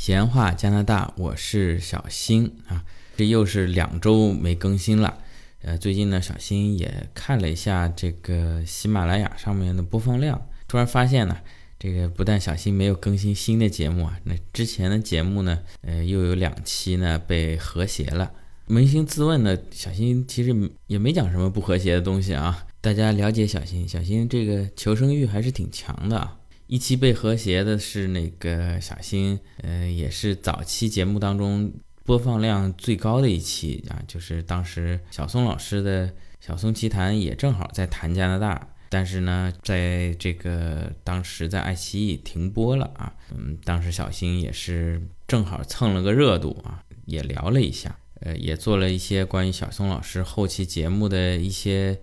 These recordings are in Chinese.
闲话加拿大，我是小新啊，这又是两周没更新了。呃，最近呢，小新也看了一下这个喜马拉雅上面的播放量，突然发现呢，这个不但小新没有更新新的节目啊，那之前的节目呢，呃，又有两期呢被和谐了。扪心自问呢，小新其实也没讲什么不和谐的东西啊。大家了解小新，小新这个求生欲还是挺强的啊。一期被和谐的是那个小新，呃，也是早期节目当中播放量最高的一期啊，就是当时小松老师的《小松奇谈》也正好在谈加拿大，但是呢，在这个当时在爱奇艺停播了啊，嗯，当时小新也是正好蹭了个热度啊，也聊了一下，呃，也做了一些关于小松老师后期节目的一些。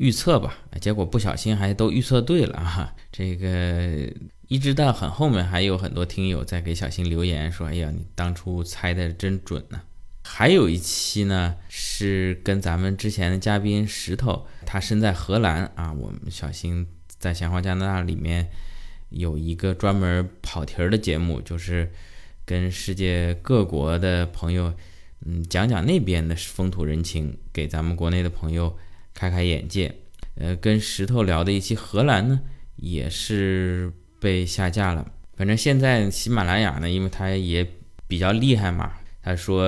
预测吧，结果不小心还都预测对了啊！这个一直到很后面，还有很多听友在给小新留言说：“哎呀，你当初猜的真准呢！”还有一期呢，是跟咱们之前的嘉宾石头，他身在荷兰啊。我们小新在闲话加拿大里面有一个专门跑题儿的节目，就是跟世界各国的朋友，嗯，讲讲那边的风土人情，给咱们国内的朋友。开开眼界，呃，跟石头聊的一期荷兰呢，也是被下架了。反正现在喜马拉雅呢，因为它也比较厉害嘛，他说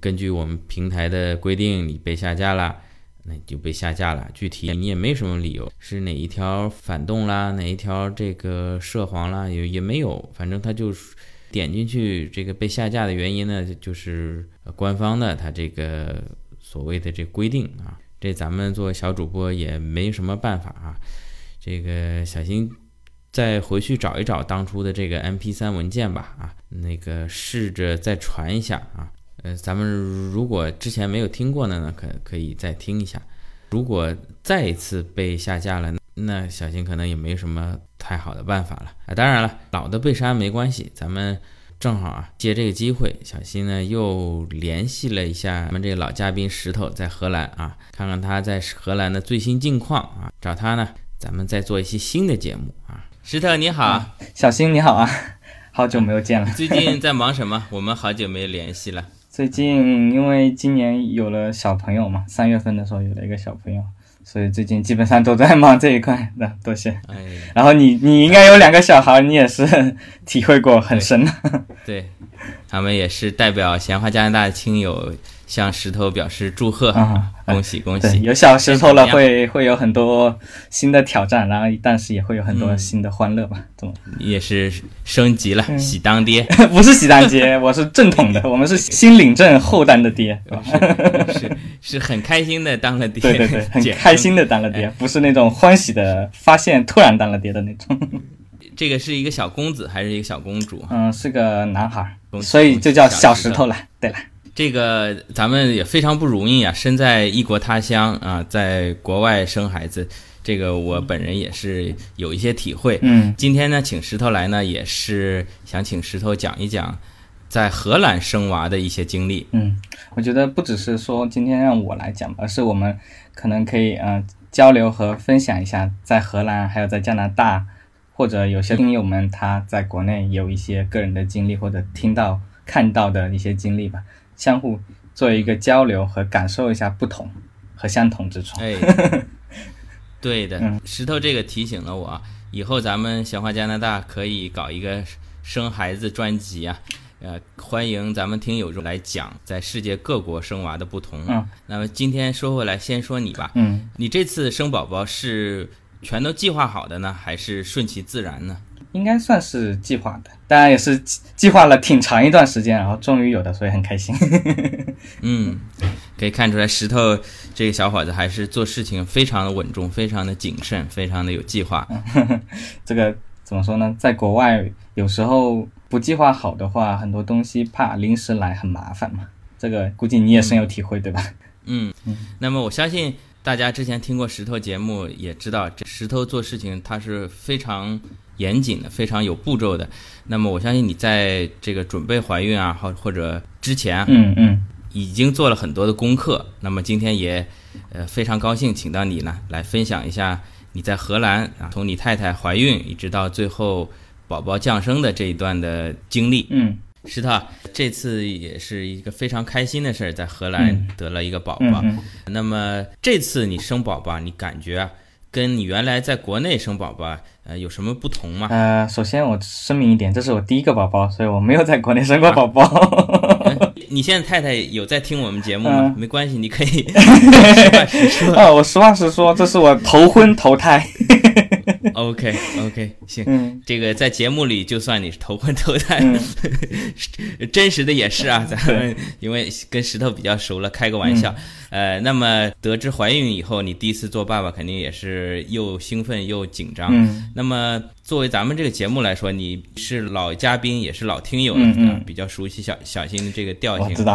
根据我们平台的规定，你被下架了，那就被下架了。具体你也没什么理由，是哪一条反动啦，哪一条这个涉黄啦，也也没有。反正他就点进去，这个被下架的原因呢，就是官方的他这个所谓的这规定啊。这咱们做小主播也没什么办法啊，这个小新再回去找一找当初的这个 M P 三文件吧啊，那个试着再传一下啊。呃，咱们如果之前没有听过的呢，可可以再听一下。如果再一次被下架了，那小新可能也没什么太好的办法了啊。当然了，老的被删没关系，咱们。正好啊，借这个机会，小新呢又联系了一下咱们这个老嘉宾石头，在荷兰啊，看看他在荷兰的最新近况啊。找他呢，咱们再做一些新的节目啊。石头你好，小新你好啊，好久没有见了。最近在忙什么？我们好久没联系了。最近因为今年有了小朋友嘛，三月份的时候有了一个小朋友。所以最近基本上都在忙这一块，那多谢。哎，然后你你应该有两个小孩，你也是体会过很深的。对，他们也是代表闲话加拿大的亲友。向石头表示祝贺，恭喜恭喜！有小石头了，会会有很多新的挑战，然后但是也会有很多新的欢乐吧？怎么？也是升级了，喜当爹？不是喜当爹，我是正统的，我们是先领证后当的爹，是是很开心的当了爹，对对对，很开心的当了爹，不是那种欢喜的发现突然当了爹的那种。这个是一个小公子还是一个小公主？嗯，是个男孩，所以就叫小石头了。对了。这个咱们也非常不容易啊，身在异国他乡啊，在国外生孩子，这个我本人也是有一些体会。嗯，今天呢，请石头来呢，也是想请石头讲一讲在荷兰生娃的一些经历。嗯，我觉得不只是说今天让我来讲，而是我们可能可以嗯交流和分享一下在荷兰，还有在加拿大，或者有些听友们他在国内有一些个人的经历，或者听到看到的一些经历吧。相互做一个交流和感受一下不同和相同之处。哎，对的，石头这个提醒了我，以后咱们闲话加拿大可以搞一个生孩子专辑啊，呃，欢迎咱们听友来讲在世界各国生娃的不同。嗯，那么今天说回来，先说你吧。嗯，你这次生宝宝是全都计划好的呢，还是顺其自然呢？应该算是计划的，当然也是计划了挺长一段时间，然后终于有的，所以很开心。嗯，可以看出来石头这个小伙子还是做事情非常的稳重，非常的谨慎，非常的有计划。这个怎么说呢？在国外有时候不计划好的话，很多东西怕临时来很麻烦嘛。这个估计你也深有体会，对吧？嗯嗯。那么我相信大家之前听过石头节目，也知道这石头做事情他是非常。严谨的，非常有步骤的。那么我相信你在这个准备怀孕啊，或或者之前，嗯嗯，已经做了很多的功课。那么今天也，呃，非常高兴请到你呢，来分享一下你在荷兰啊，从你太太怀孕一直到最后宝宝降生的这一段的经历。嗯石头，这次也是一个非常开心的事儿，在荷兰嗯得了一个宝嗯宝。嗯，那么这次你生宝宝，你感觉啊，跟你原来在国内生宝宝，呃，有什么不同吗？呃，首先我声明一点，这是我第一个宝宝，所以我没有在国内生过宝宝。呃 你现在太太有在听我们节目吗？嗯没关系，你可以 实话实说。啊，我实话实说，这是我头婚头胎。OK OK，行。嗯这个在节目里，就算你是头昏头胎，嗯 真实的也是啊。咱们因为跟石头比较熟了，开个玩笑。呃，那么得知怀孕以后，你第一次做爸爸，肯定也是又兴奋又紧张。嗯那么作为咱们这个节目来说，你是老嘉宾，也是老听友了，嗯比较熟悉小小新的这个调性。我知道。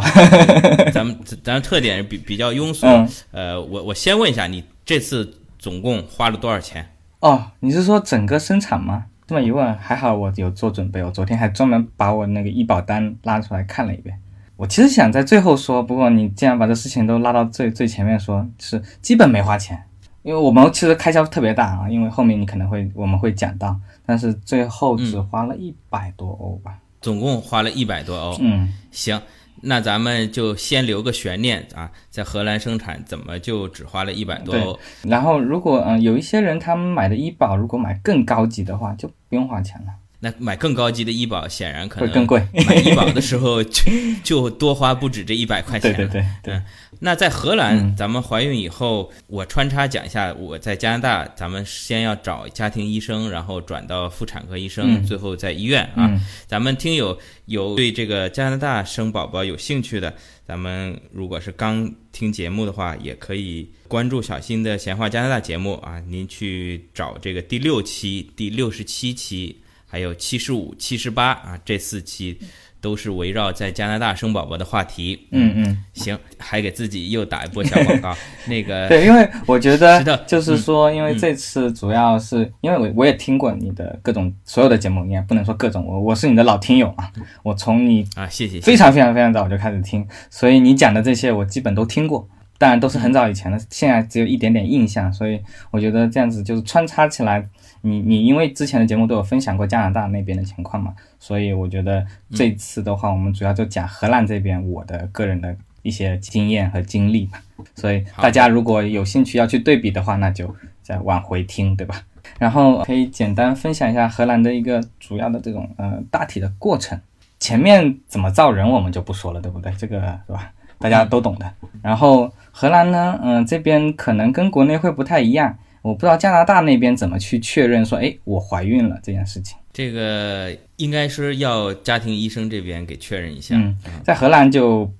咱们咱们特点比比较庸俗。嗯呃，我我先问一下，你这次总共花了多少钱？哦，你是说整个生产吗？这么一问，还好我有做准备，我昨天还专门把我那个医保单拉出来看了一遍。我其实想在最后说，不过你既然把这事情都拉到最最前面说，是基本没花钱，因为我们其实开销特别大啊，因为后面你可能会我们会讲到，但是最后只花了一百多欧吧。总共花了一百多欧。嗯行，那咱们就先留个悬念啊，在荷兰生产怎么就只花了一百多？然后如果嗯、有一些人他们买的医保，如果买更高级的话，就不用花钱了，那买更高级的医保，显然可能更贵。买医保的时候就就多花不止这一百块钱了。对对对对，那在荷兰，嗯咱们怀孕以后，我穿插讲一下，我在加拿大，咱们先要找家庭医生，然后转到妇产科医生，嗯最后在医院啊。嗯咱们听友有对这个加拿大生宝宝有兴趣的，咱们如果是刚听节目的话，也可以关注小新的闲话加拿大节目啊，您去找这个第六期、第六十七期，还有七十五、七十八啊，这四期都是围绕在加拿大生宝宝的话题。嗯嗯。行，还给自己又打一波小广告。那个，对，因为我觉得就是说，因为这次主要是因为我我也听过你的各种所有的节目，应该不能说各种，我我是你的老听友啊，我从你啊，谢谢，谢谢非常非常非常早就开始听，所以你讲的这些我基本都听过，当然都是很早以前的，现在只有一点点印象，所以我觉得这样子就是穿插起来，你你因为之前的节目都有分享过加拿大那边的情况嘛，所以我觉得这次的话，我们主要就讲荷兰这边我的个人的一些经验和经历嘛，所以大家如果有兴趣要去对比的话，那就再往回听，对吧？然后可以简单分享一下荷兰的一个主要的这种呃大体的过程。前面怎么造人我们就不说了，对不对？这个是吧？大家都懂的。然后荷兰呢，嗯、这边可能跟国内会不太一样，我不知道加拿大那边怎么去确认说，哎，我怀孕了这件事情。这个应该是要家庭医生这边给确认一下。嗯，在荷兰就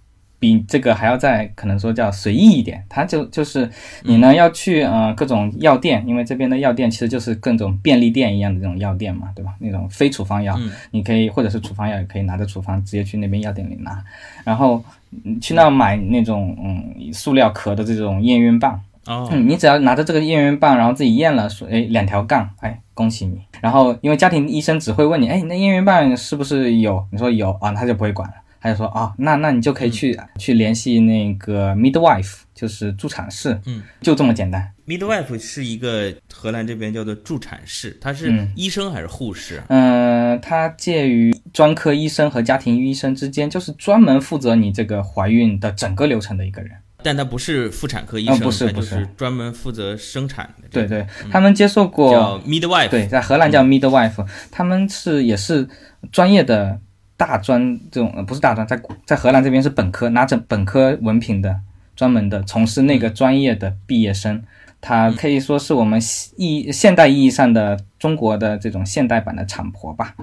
比这个还要再可能说叫随意一点，它就就是你呢要去呃各种药店，因为这边的药店其实就是各种便利店一样的这种药店嘛，对吧？那种非处方药，嗯你可以或者是处方药也可以拿着处方直接去那边药店里拿，然后嗯去那买那种嗯塑料壳的这种验孕棒。哦，嗯，你只要拿着这个验孕棒，然后自己验了，说，哎，两条杠，哎，恭喜你。然后因为家庭医生只会问你，哎，那验孕棒是不是有？你说有啊，他就不会管了，他就说，啊，那那你就可以去、去联系那个 midwife，就是助产士，嗯，就这么简单。midwife 是一个荷兰这边叫做助产士，他是嗯医生还是护士啊？嗯、它介于专科医生和家庭医生之间，就是专门负责你这个怀孕的整个流程的一个人。但他不是妇产科医生，啊不是他不是是专门负责生产的。对，对，他们接受过叫 midwife。对，在荷兰叫 midwife，他们是也是专业的大专这种，呃不是大专，在在荷兰这边是本科拿着本科文凭的，专门的从事那个专业的毕业生，他可以说是我们意现代意义上的中国的这种现代版的产婆吧。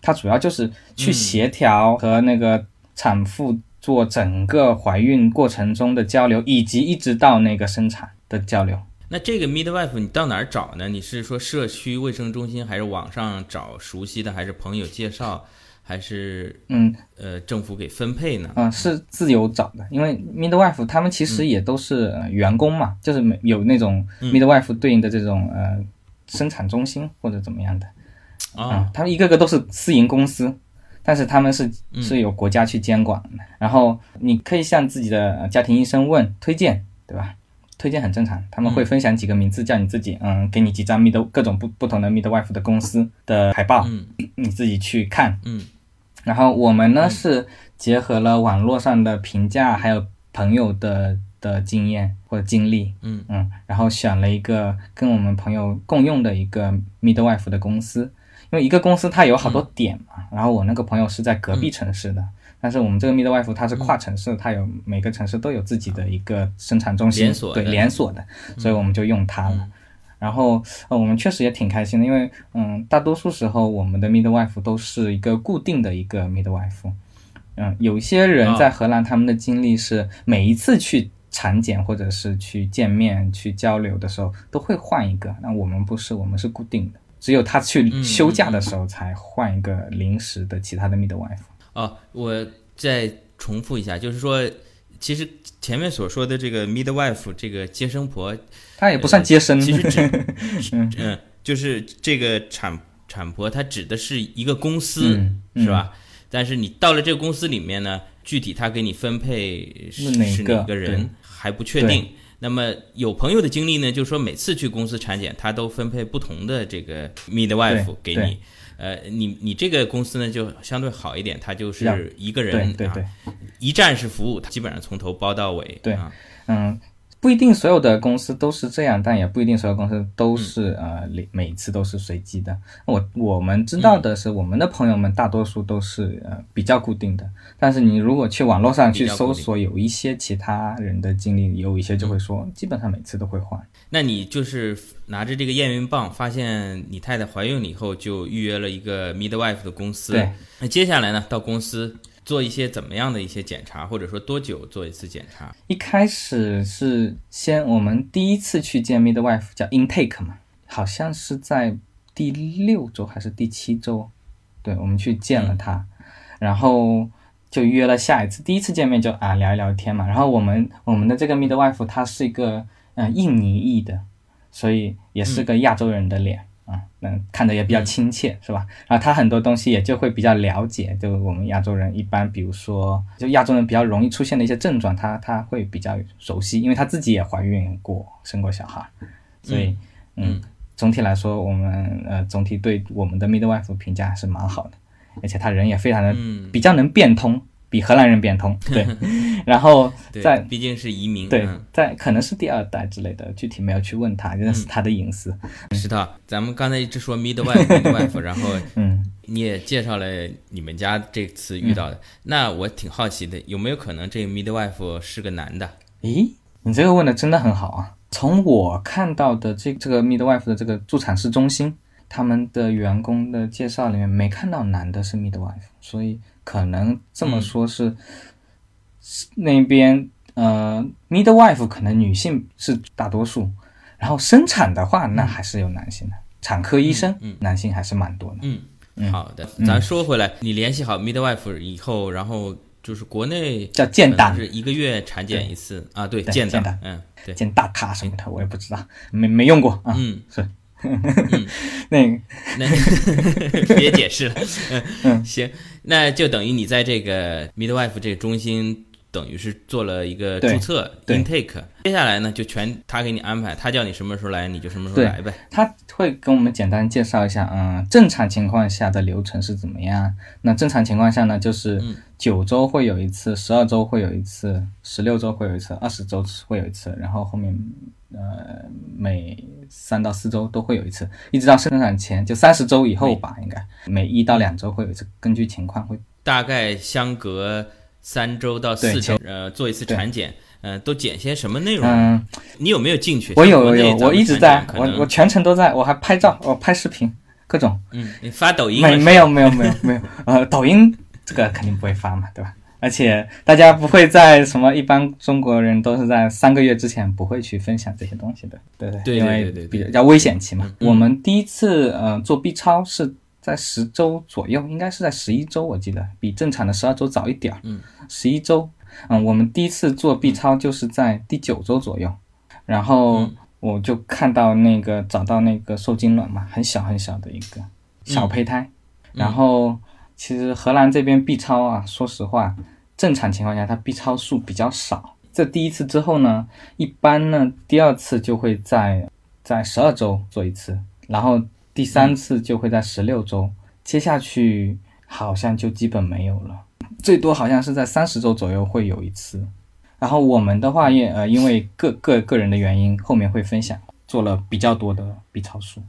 他主要就是去协调和那个产妇做整个怀孕过程中的交流，以及一直到那个生产的交流。那这个 midwife 你到哪儿找呢？你是说社区卫生中心，还是网上找熟悉的，还是朋友介绍，还是嗯，呃政府给分配呢？嗯，是自由找的，因为 midwife 他们其实也都是呃员工嘛，就是没有那种 midwife 对应的这种呃生产中心或者怎么样的哦啊，他们一个个都是私营公司，但是他们是嗯是有国家去监管的。然后你可以向自己的呃家庭医生问推荐，对吧？推荐很正常，他们会分享几个名字，叫你自己，嗯，给你几张 mid 各种不不同的 midwife 的公司的海报，嗯你自己去看。嗯然后我们呢是结合了网络上的评价，还有朋友的的经验或者经历，嗯。嗯，然后选了一个跟我们朋友共用的一个 midwife 的公司，因为一个公司它有好多点嘛，然后我那个朋友是在隔壁城市的。但是我们这个 midwife 它是跨城市，它有每个城市都有自己的一个生产中心，对连锁的。连锁的，所以我们就用它了。然后呃，我们确实也挺开心的，因为嗯，大多数时候我们的 midwife 都是一个固定的一个 midwife。嗯，有一些人啊在荷兰，他们的经历是每一次去产检或者是去见面、去交流的时候都会换一个，那我们不是，我们是固定的，只有他去休假的时候才换一个临时的其他的 midwife。哦，我再重复一下，就是说，其实前面所说的这个 midwife 这个接生婆，她也不算接生，其实指 嗯，就是这个产产婆，她指的是一个公司，嗯嗯是吧？但是你到了这个公司里面呢，具体他给你分配是是哪个人还不确定。那么有朋友的经历呢，就是说每次去公司产检，他都分配不同的这个 midwife 给对你。呃，你你这个公司呢就相对好一点，它就是一个人对对啊，一站式服务，它基本上从头包到尾。对啊，嗯，不一定所有的公司都是这样，但也不一定所有公司都是、呃每每次都是随机的。我我们知道的是，我们的朋友们大多数都是呃比较固定的，但是你如果去网络上去搜索，有一些其他人的经历，有一些就会说，基本上每次都会换。那你就是拿着这个验孕棒，发现你太太怀孕了以后，就预约了一个 midwife 的公司。对，那接下来呢，到公司做一些怎么样的一些检查，或者说多久做一次检查？一开始是先我们第一次去见 midwife 叫 intake 嘛，好像是在第六周还是第七周，对我们去见了他，然后就约了下一次。第一次见面就啊聊一聊天嘛，然后我们我们的这个 midwife 她是一个嗯、呃印尼裔的，所以也是个亚洲人的脸。啊，能，看得也比较亲切，是吧？然后他很多东西也就会比较了解，就我们亚洲人一般，比如说，就亚洲人比较容易出现的一些症状，他他会比较熟悉，因为他自己也怀孕过，生过小孩，所以，嗯，总体来说，我们呃总体对我们的 midwife 评价还是蛮好的，而且他人也非常的嗯，比较能变通，比荷兰人变通，对，然后在，毕竟是移民。对嗯，在可能是第二代之类的，具体没有去问他，这是他的隐私，石头，咱们刚才一直说 midwife midwife，然后嗯。你也介绍了你们家这次遇到的。那我挺好奇的，有没有可能这个 midwife 是个男的？咦，你这个问的真的很好啊！从我看到的这这个 midwife 的这个助产士中心，他们的员工的介绍里面没看到男的是 midwife，所以可能这么说是、是那边呃 midwife 可能女性是大多数，然后生产的话那还是有男性的，产科医生、嗯男性还是蛮多的。嗯，好的，咱说回来，你联系好 midwife 以后，然后就是国内叫建档。是一个月产检一次啊，对，建建档。嗯，对，建大卡什么的，我也不知道，没没用过啊。嗯，是，那个。那 别解释了，嗯，行，那就等于你在这个 midwife 这个中心，等于是做了一个注册对 intake，接下来呢就全他给你安排，他叫你什么时候来你就什么时候来呗。他会跟我们简单介绍一下，嗯，正常情况下的流程是怎么样。那正常情况下呢，就是九周会有一次，十二周会有一次，十六周会有一次，二十周会有一次，然后后面呃每三到四周都会有一次，一直到生产前就三十周以后吧，应该每一到两周会有一次，根据情况会。大概相隔三周到四对周，呃，做一次产检，呃，都检些什么内容？嗯，你有没有进去？我有有我一直在我我全程都在，我还拍照，我拍视频，各种。嗯，你发抖音没没有没有没有没有，呃，抖音这个肯定不会发嘛，对吧？而且大家不会在什么，一般中国人都是在三个月之前不会去分享这些东西的，对对对对因为比较危险期嘛。嗯我们第一次呃做 B 超是在十周左右，应该是在十一周，我记得比正常的十二周早一点儿，嗯，十一周。嗯，我们第一次做 B 超就是在第九周左右，然后嗯我就看到那个找到那个受精卵嘛，很小很小的一个小胚胎，然后其实荷兰这边 B 超啊，说实话，正常情况下它 B 超数比较少，这第一次之后呢，一般呢第二次就会在在十二周做一次，然后第三次就会在十六周，接下去好像就基本没有了，最多好像是在三十周左右会有一次。然后我们的话也呃因为个个个人的原因，后面会分享做了比较多的 B 超数。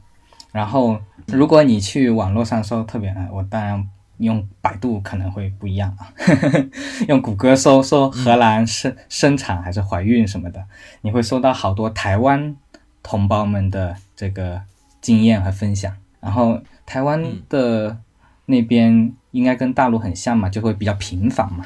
然后如果你去网络上搜特别，呃我当然。用百度可能会不一样啊，用谷歌搜搜荷兰生生产还是怀孕什么的，你会搜到好多台湾同胞们的这个经验和分享。然后台湾的那边应该跟大陆很像嘛，就会比较频繁嘛，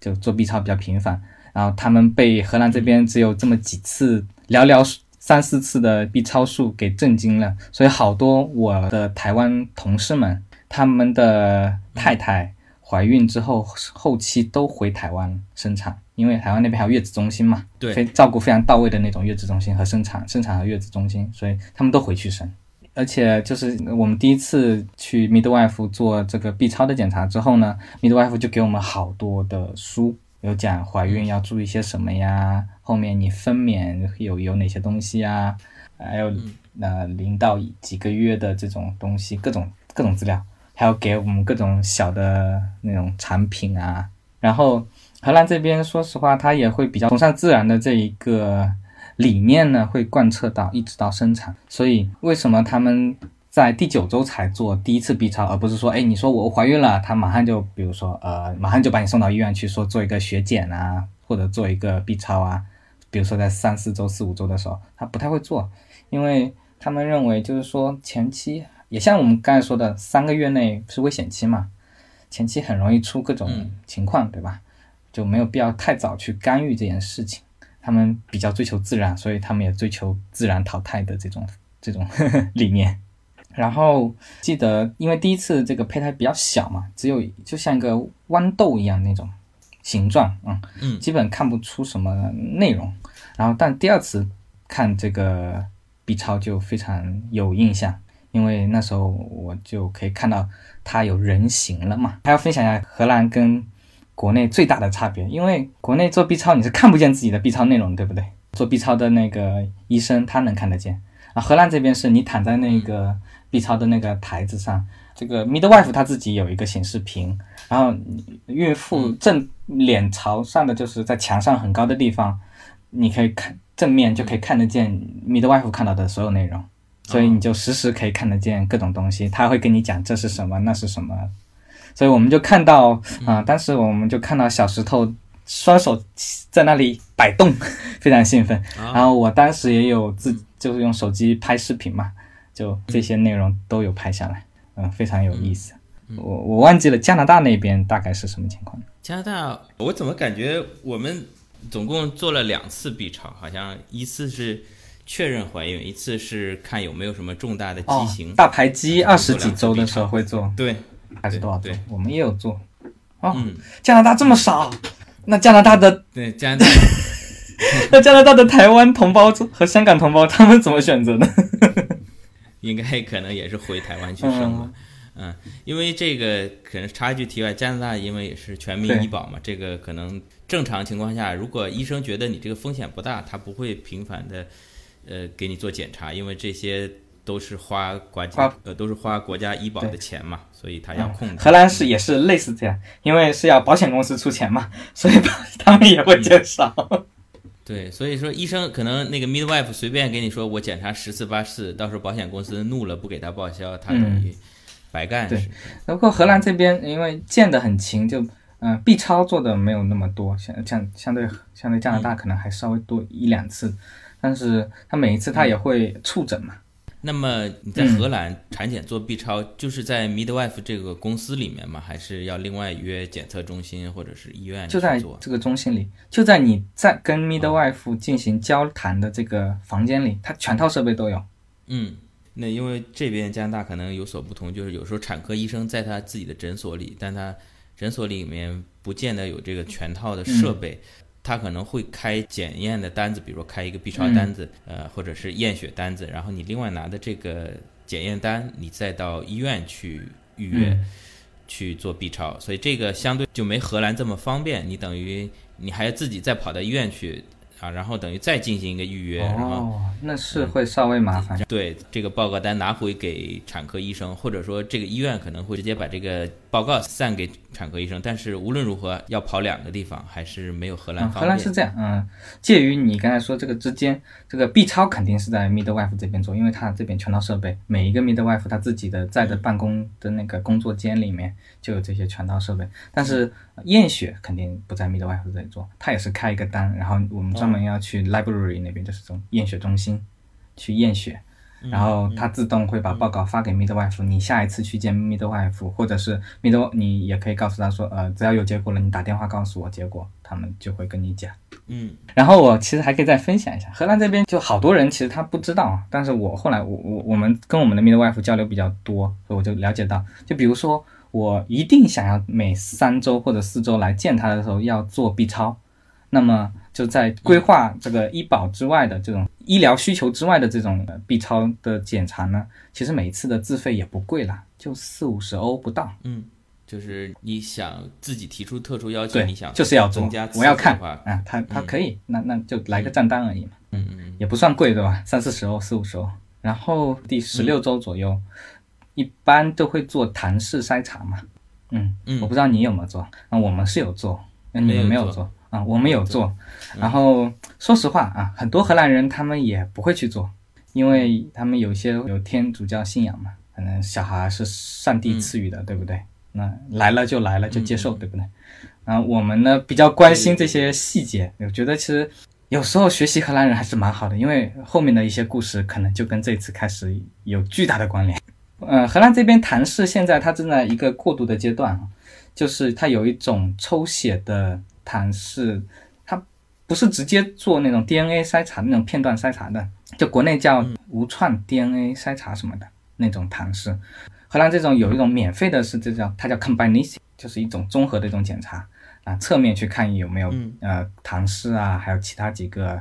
就做 B 超比较频繁。然后他们被荷兰这边只有这么几次，寥寥三四次的 B 超数给震惊了，所以好多我的台湾同事们。他们的太太怀孕之后，后期都回台湾生产，因为台湾那边还有月子中心嘛，对，非照顾非常到位的那种月子中心和生产、生产和月子中心，所以他们都回去生。而且就是我们第一次去 midwife 做这个 B 超的检查之后呢，midwife 就给我们好多的书，有讲怀孕要注意些什么呀，后面你分娩有有哪些东西呀，还有呃零到几个月的这种东西，各种各种资料。还有给我们各种小的那种产品啊，然后荷兰这边说实话，它也会比较崇尚自然的这一个理念呢，会贯彻到一直到生产。所以为什么他们在第九周才做第一次 B 超，而不是说，哎，你说我怀孕了，他马上就比如说，呃，马上就把你送到医院去说做一个血检啊，或者做一个 B 超啊，比如说在三四周、四五周的时候，他不太会做，因为他们认为就是说前期。也像我们刚才说的，三个月内是危险期嘛，前期很容易出各种情况，对吧？就没有必要太早去干预这件事情。他们比较追求自然，所以他们也追求自然淘汰的这种这种 理念。然后记得，因为第一次这个胚胎比较小嘛，只有就像一个豌豆一样那种形状，嗯嗯，基本看不出什么内容。然后但第二次看这个 B 超就非常有印象。因为那时候我就可以看到它有人形了嘛，还要分享一下荷兰跟国内最大的差别。因为国内做 B 超你是看不见自己的 B 超内容，对不对？做 B 超的那个医生他能看得见啊。荷兰这边是你躺在那个 B 超的那个台子上，这个 midwife 他自己有一个显示屏，然后孕妇正脸朝上的就是在墙上很高的地方，你可以看正面就可以看得见 midwife 看到的所有内容。所以你就时时可以看得见各种东西，他会跟你讲这是什么，那是什么。所以我们就看到啊，当时我们就看到小石头双手在那里摆动，非常兴奋。然后我当时也有自就是用手机拍视频嘛，就这些内容都有拍下来，嗯，非常有意思。我我忘记了加拿大那边大概是什么情况。加拿大，我怎么感觉我们总共做了两次 B 超，好像一次是。确认怀孕一次是看有没有什么重大的畸形，大排畸二十几周的时候会做，对，还是多少周？我们也有做。哦，加拿大这么少，那加拿大的对加拿大，那加拿大的台湾同胞和香港同胞他们怎么选择呢？应该可能也是回台湾去生吧。嗯，因为这个可能插一句题外，加拿大因为也是全民医保嘛，这个可能正常情况下，如果医生觉得你这个风险不大，他不会频繁的。呃，给你做检查，因为这些都是花国家呃都是花国家医保的钱嘛，所以他要控制。荷兰是也是类似这样，因为是要保险公司出钱嘛，所以他们也会减少。对，所以说医生可能那个 midwife 随便给你说我检查十次八次，到时候保险公司怒了不给他报销，他等于白干。对，包括荷兰这边，因为建的很勤，就嗯 B 超做的没有那么多，相相相对相对加拿大可能还稍微多一两次。但是他每一次他也会触诊嘛。那么你在荷兰产检做 B 超，就是在 midwife 这个公司里面吗？还是要另外约检测中心或者是医院就在这个中心里，就在你在跟 midwife 进行交谈的这个房间里，它全套设备都有。嗯，那因为这边加拿大可能有所不同，就是有时候产科医生在他自己的诊所里，但他诊所里面不见得有这个全套的设备。他可能会开检验的单子，比如说开一个 B 超单子，呃，或者是验血单子，然后你另外拿的这个检验单，你再到医院去预约。去做 B 超，所以这个相对就没荷兰这么方便。你等于你还要自己再跑到医院去。啊，然后等于再进行一个预约，然后那是会稍微麻烦。对，这个报告单拿回给产科医生，或者说这个医院可能会直接把这个报告散给产科医生。但是无论如何要跑两个地方，还是没有荷兰方便。荷兰是这样，嗯，介于你刚才说这个之间，这个 B 超肯定是在 midwife 这边做，因为他这边全套设备，每一个 midwife 他自己的在的办公的那个工作间里面就有这些全套设备。但是验血肯定不在 midwife 这里做，他也是开一个单，然后我们专门要去 library 那边，就是这种验血中心去验血，然后它自动会把报告发给 midwife。你下一次去见 midwife，或者是 mid，你也可以告诉他说，呃，只要有结果了，你打电话告诉我结果，他们就会跟你讲。嗯，然后我其实还可以再分享一下，荷兰这边就好多人其实他不知道，但是我后来我我我们跟我们的 midwife 交流比较多，所以我就了解到，就比如说我一定想要每三周或者四周来见他的时候要做 B 超，那么。就在规划这个医保之外的这种医疗需求之外的这种 B 超的检查呢，其实每一次的自费也不贵了，就四五十欧不到。嗯，就是你想自己提出特殊要求，你想就是要增加，我要看啊，他他可以，那那就来个账单而已嘛。嗯嗯，也不算贵对吧？三四十欧，四五十欧。然后第十六周左右，一般都会做唐氏筛查嘛。嗯嗯，我不知道你有没有做，那我们是有做，那你们没有做。啊，我们有做，然后说实话啊，很多荷兰人他们也不会去做，因为他们有些有天主教信仰嘛，可能小孩是上帝赐予的，对不对？那来了就来了，就接受，对不对？啊我们呢比较关心这些细节，我觉得其实有时候学习荷兰人还是蛮好的，因为后面的一些故事可能就跟这次开始有巨大的关联。嗯，荷兰这边谈氏现在它正在一个过渡的阶段，就是它有一种抽血的。唐氏，它不是直接做那种 DNA 筛查那种片段筛查的，就国内叫无创 DNA 筛查什么的那种唐氏。荷兰这种有一种免费的，是这叫它叫 combination，就是一种综合的一种检查啊，侧面去看有没有呃唐氏啊，还有其他几个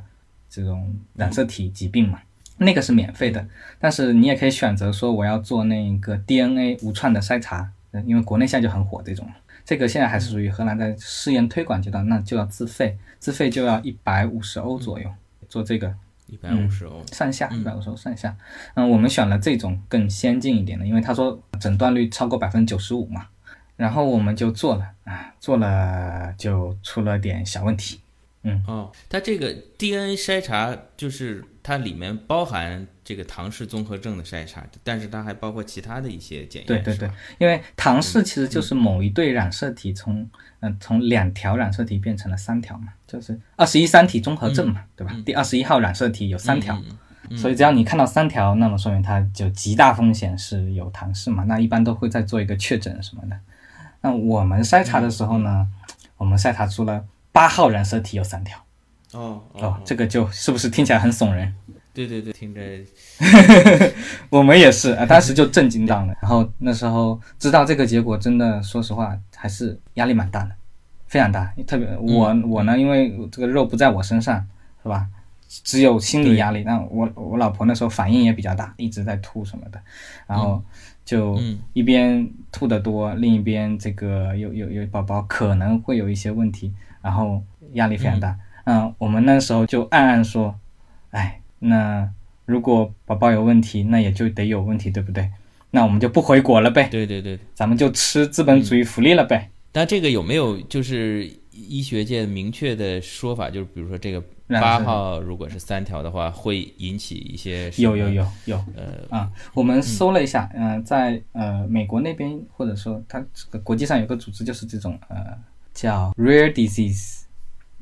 这种染色体疾病嘛，那个是免费的。但是你也可以选择说我要做那个 DNA 无创的筛查，因为国内现在就很火这种。这个现在还是属于荷兰在试验推广阶段，那就要自费，自费就要一百五十欧左右做这个，一百五十欧上下，一百五十欧上下。嗯，我们选了这种更先进一点的，因为他说诊断率超过百分之九十五嘛，然后我们就做了啊，做了就出了点小问题。嗯哦，它这个 DNA 筛查就是它里面包含这个唐氏综合症的筛查，但是它还包括其他的一些检验。对对对，因为唐氏其实就是某一对染色体从嗯从两条染色体变成了三条嘛，就是二十一三体综合症嘛，对吧？第二十一号染色体有三条，所以只要你看到三条，那么说明它就极大风险是有唐氏嘛。那一般都会再做一个确诊什么的。那我们筛查的时候呢，我们筛查出了。八号染色体有三条，哦哦，这个就是不是听起来很耸人？对对对，听着，我们也是啊，当时就震惊到了。然后那时候知道这个结果，真的说实话还是压力蛮大的，非常大。特别我我呢，因为这个肉不在我身上，是吧？只有心理压力。那我我老婆那时候反应也比较大，一直在吐什么的，然后就一边吐得多，另一边这个有有有宝宝可能会有一些问题。然后压力非常大，嗯，我们那时候就暗暗说，哎，那如果宝宝有问题，那也就得有问题，对不对？那我们就不回国了呗。对对对，咱们就吃资本主义福利了呗。但这个有没有就是医学界明确的说法？就是比如说这个八号如果是三条的话，会引起一些有有有有呃啊，我们搜了一下，嗯，在呃美国那边或者说它这个国际上有个组织，就是这种呃。叫 Rare Disease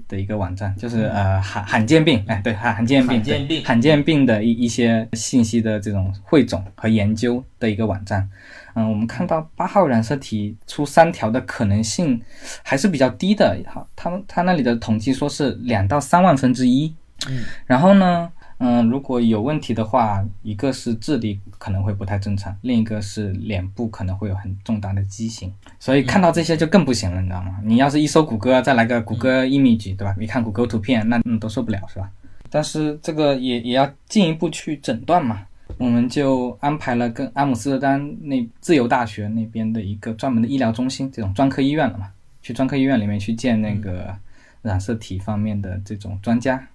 的一个网站，就是呃罕罕见病，哎，对罕罕见病，罕见病罕见病的一一些信息的这种汇总和研究的一个网站。嗯，我们看到八号染色体出三条的可能性还是比较低的。好，他们他那里的统计说是两到三万分之一。嗯，然后呢？嗯，如果有问题的话，一个是智力可能会不太正常，另一个是脸部可能会有很重大的畸形，所以看到这些就更不行了，你知道吗？你要是一搜谷歌，再来个谷歌 image，对吧？你看谷歌图片，那嗯都受不了，是吧？但是这个也也要进一步去诊断嘛。我们就安排了跟阿姆斯特丹那自由大学那边的一个专门的医疗中心，这种专科医院了嘛，去专科医院里面去见那个染色体方面的这种专家，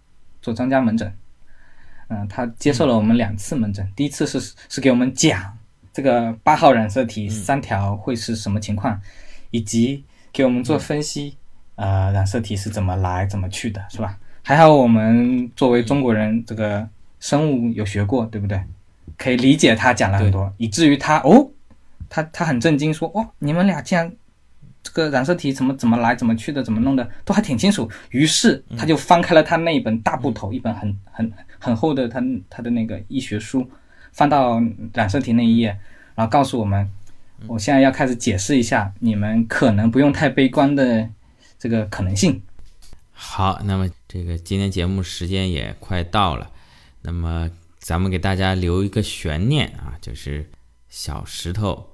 做专家门诊。嗯，他接受了我们两次门诊，第一次是是给我们讲这个八号染色体三条会是什么情况，以及给我们做分析，呃，染色体是怎么来怎么去的，是吧？还好我们作为中国人，这个生物有学过，对不对？可以理解他讲了很多，以至于他哦，他他很震惊，说哦，你们俩竟然这个染色体怎么怎么来怎么去的，怎么弄的都还挺清楚。于是他就翻开了他那一本大部头，一本很很很厚的他他的那个医学书，翻到染色体那一页，然后告诉我们，我现在要开始解释一下，你们可能不用太悲观的这个可能性。好，那么这个今天节目时间也快到了，那么。咱们给大家留一个悬念啊，就是小石头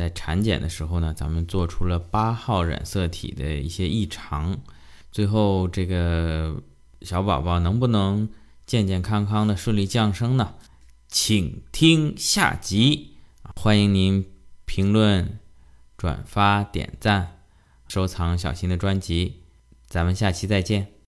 在产检的时候呢，咱们做出了八号染色体的一些异常，最后这个小宝宝能不能健健康康的顺利降生呢？请听下集，欢迎您评论、转发、点赞、收藏小新的专辑，咱们下期再见。